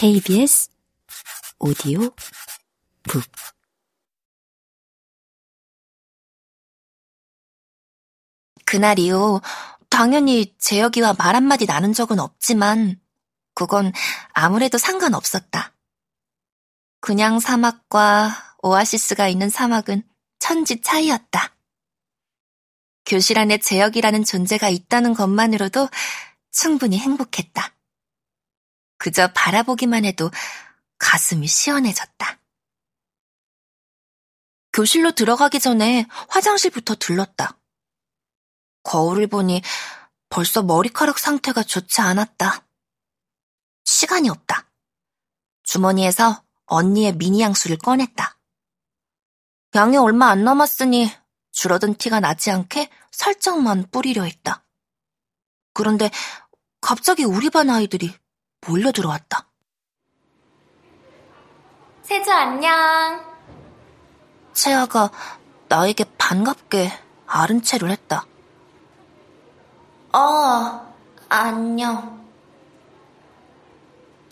KBS 오디오 북 그날 이후 당연히 재혁이와 말 한마디 나눈 적은 없지만 그건 아무래도 상관없었다. 그냥 사막과 오아시스가 있는 사막은 천지 차이였다. 교실 안에 재혁이라는 존재가 있다는 것만으로도 충분히 행복했다. 그저 바라보기만 해도 가슴이 시원해졌다. 교실로 들어가기 전에 화장실부터 들렀다. 거울을 보니 벌써 머리카락 상태가 좋지 않았다. 시간이 없다. 주머니에서 언니의 미니 향수를 꺼냈다. 양이 얼마 안 남았으니 줄어든 티가 나지 않게 살짝만 뿌리려 했다. 그런데 갑자기 우리 반 아이들이 몰려 들어왔다. 세주 안녕. 채아가 나에게 반갑게 아른 채를 했다. 어, 안녕.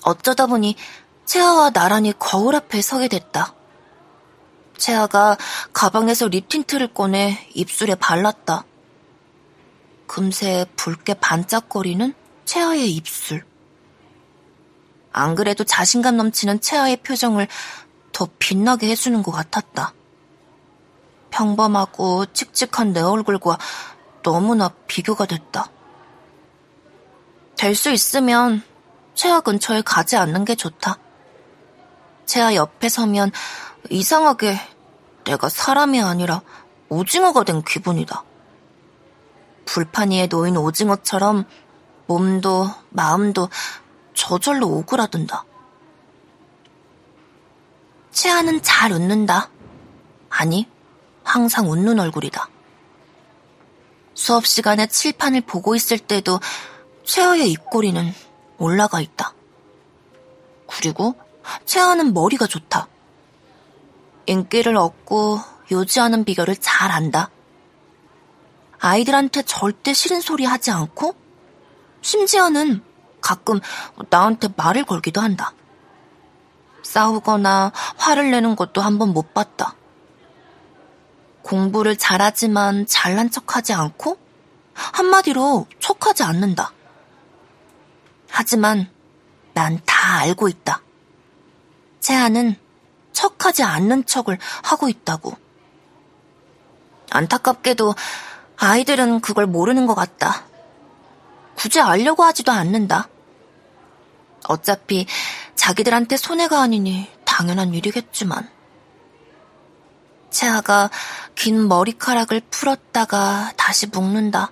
어쩌다 보니 채아와 나란히 거울 앞에 서게 됐다. 채아가 가방에서 립 틴트를 꺼내 입술에 발랐다. 금세 붉게 반짝거리는 채아의 입술. 안 그래도 자신감 넘치는 채아의 표정을 더 빛나게 해주는 것 같았다. 평범하고 칙칙한 내 얼굴과 너무나 비교가 됐다. 될 수 있으면 채아 근처에 가지 않는 게 좋다. 채아 옆에 서면 이상하게 내가 사람이 아니라 오징어가 된 기분이다. 불판 위에 놓인 오징어처럼 몸도 마음도 저절로 오그라든다. 채아는 잘 웃는다. 아니, 항상 웃는 얼굴이다. 수업 시간에 칠판을 보고 있을 때도 채아의 입꼬리는 올라가 있다. 그리고 채아는 머리가 좋다. 인기를 얻고 유지하는 비결을 잘 안다. 아이들한테 절대 싫은 소리 하지 않고 심지어는 가끔 나한테 말을 걸기도 한다. 싸우거나 화를 내는 것도 한번 못 봤다. 공부를 잘하지만 잘난 척하지 않고 한마디로 척하지 않는다. 하지만 난 다 알고 있다. 채아는 척하지 않는 척을 하고 있다고. 안타깝게도 아이들은 그걸 모르는 것 같다. 굳이 알려고 하지도 않는다. 어차피 자기들한테 손해가 아니니 당연한 일이겠지만. 채아가 긴 머리카락을 풀었다가 다시 묶는다.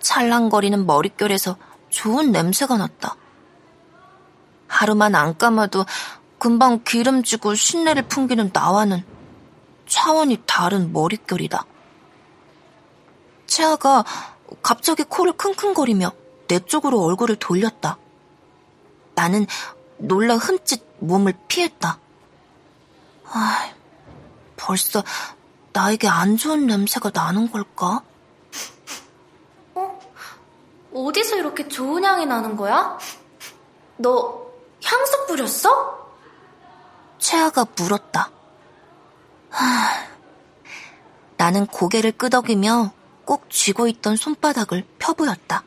찰랑거리는 머릿결에서 좋은 냄새가 났다. 하루만 안 감아도 금방 기름지고 신내를 풍기는 나와는 차원이 다른 머릿결이다. 채아가 갑자기 코를 킁킁거리며 내 쪽으로 얼굴을 돌렸다. 나는 놀라 흠칫 몸을 피했다. 아, 벌써 나에게 안 좋은 냄새가 나는 걸까? 어? 어디서 이렇게 좋은 향이 나는 거야? 너 향수 뿌렸어? 채아가 물었다. 하... 나는 고개를 끄덕이며 꼭 쥐고 있던 손바닥을 펴보였다.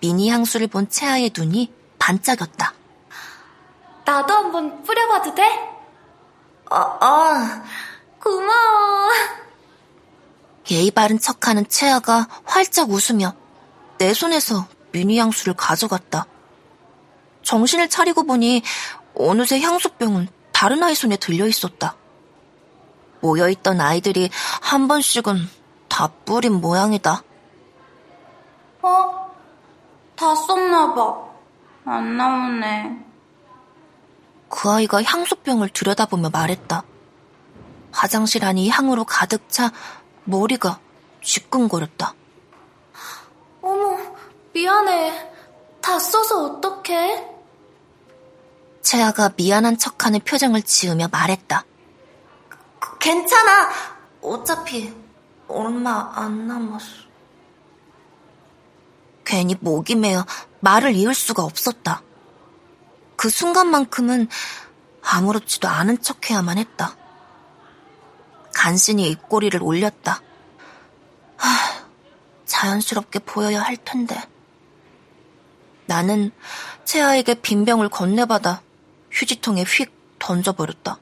미니 향수를 본 채아의 눈이 반짝였다. 나도 한번 뿌려봐도 돼? 어, 어. 고마워. 예의 바른 척하는 채아가 활짝 웃으며 내 손에서 미니 향수를 가져갔다. 정신을 차리고 보니 어느새 향수병은 다른 아이 손에 들려 있었다. 모여있던 아이들이 한 번씩은 다 뿌린 모양이다. 어? 다 썼나봐. 안 나오네. 그 아이가 향수병을 들여다보며 말했다. 화장실 안이 향으로 가득 차 머리가 쥐끈거렸다. 어머, 미안해. 다 써서 어떡해? 채아가 미안한 척하는 표정을 지으며 말했다. 괜찮아. 어차피 얼마 안 남았어. 괜히 목이 메어 말을 이을 수가 없었다. 그 순간만큼은 아무렇지도 않은 척해야만 했다. 간신히 입꼬리를 올렸다. 하, 자연스럽게 보여야 할 텐데. 나는 채아에게 빈병을 건네받아 휴지통에 휙 던져버렸다.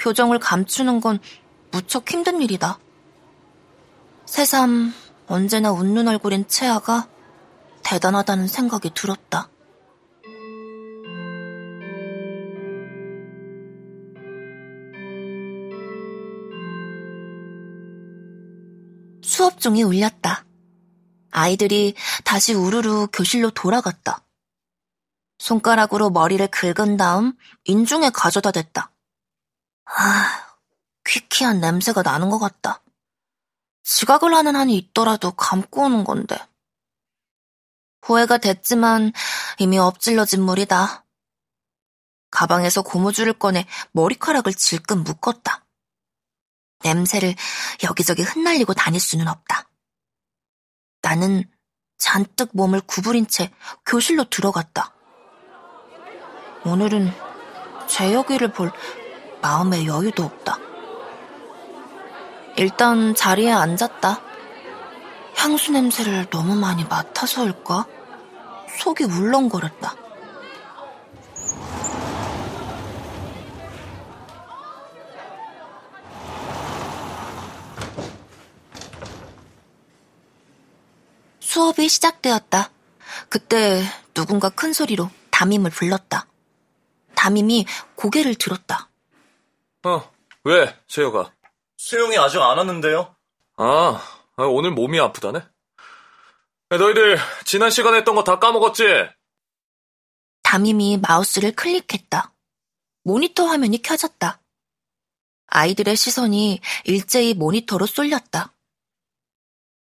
표정을 감추는 건 무척 힘든 일이다. 새삼 언제나 웃는 얼굴인 채아가 대단하다는 생각이 들었다. 수업 중이 울렸다. 아이들이 다시 우르르 교실로 돌아갔다. 손가락으로 머리를 긁은 다음 인중에 가져다 댔다. 아, 퀴퀴한 냄새가 나는 것 같다. 지각을 하는 한이 있더라도 감고 오는 건데. 후회가 됐지만 이미 엎질러진 물이다. 가방에서 고무줄을 꺼내 머리카락을 질끈 묶었다. 냄새를 여기저기 흩날리고 다닐 수는 없다. 나는 잔뜩 몸을 구부린 채 교실로 들어갔다. 오늘은 재혁이를 볼 마음의 여유도 없다. 일단 자리에 앉았다. 향수 냄새를 너무 많이 맡아서일까? 속이 울렁거렸다. 수업이 시작되었다. 그때 누군가 큰 소리로 담임을 불렀다. 담임이 고개를 들었다. 어, 왜, 재혁아? 수영이 아직 안 왔는데요? 아, 아, 오늘 몸이 아프다네? 야, 너희들 지난 시간에 했던 거 다 까먹었지? 담임이 마우스를 클릭했다. 모니터 화면이 켜졌다. 아이들의 시선이 일제히 모니터로 쏠렸다.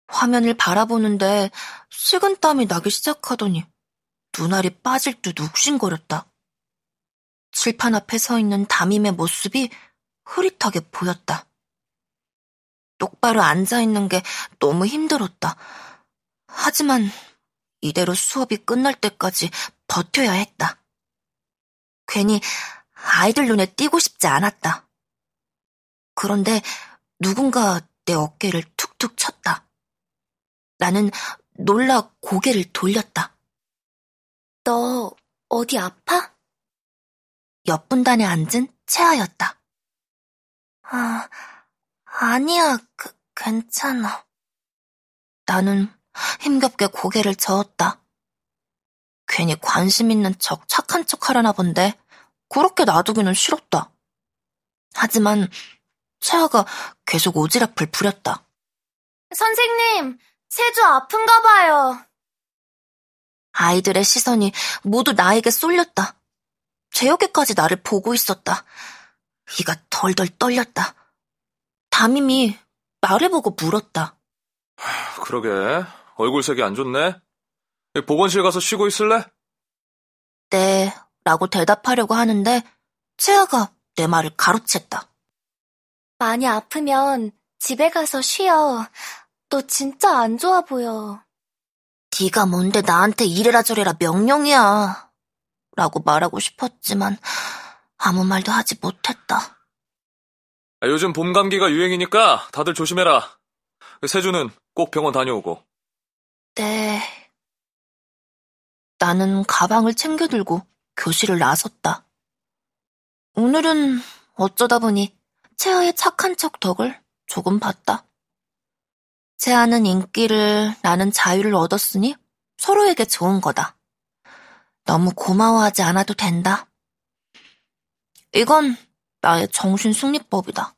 화면을 바라보는데 식은땀이 나기 시작하더니 눈알이 빠질 듯 욱신거렸다. 칠판 앞에 서 있는 담임의 모습이 흐릿하게 보였다. 똑바로 앉아있는 게 너무 힘들었다. 하지만 이대로 수업이 끝날 때까지 버텨야 했다. 괜히 아이들 눈에 띄고 싶지 않았다. 그런데 누군가 내 어깨를 툭툭 쳤다. 나는 놀라 고개를 돌렸다. 너 어디 아파? 옆 분단에 앉은 채아였다. 아, 아니야, 그, 괜찮아. 나는 힘겹게 고개를 저었다. 괜히 관심 있는 척, 착한 척 하려나 본데, 그렇게 놔두기는 싫었다. 하지만, 채아가 계속 오지랖을 부렸다. 선생님, 세주 아픈가 봐요. 아이들의 시선이 모두 나에게 쏠렸다. 재혁이까지 나를 보고 있었다. 이가 덜덜 떨렸다. 담임이 나를 보고 물었다. 그러게, 얼굴색이 안 좋네? 보건실 가서 쉬고 있을래? 네, 라고 대답하려고 하는데, 채아가 내 말을 가로챘다. 많이 아프면 집에 가서 쉬어. 너 진짜 안 좋아 보여. 네가 뭔데 나한테 이래라 저래라 명령이야. 라고 말하고 싶었지만 아무 말도 하지 못했다. 아, 요즘 봄 감기가 유행이니까 다들 조심해라. 세주는 꼭 병원 다녀오고. 네. 나는 가방을 챙겨 들고 교실을 나섰다. 오늘은 어쩌다 보니 채아의 착한 척 덕을 조금 봤다. 채아는 인기를, 나는 자유를 얻었으니 서로에게 좋은 거다. 너무 고마워하지 않아도 된다. 이건 나의 정신 승리법이다.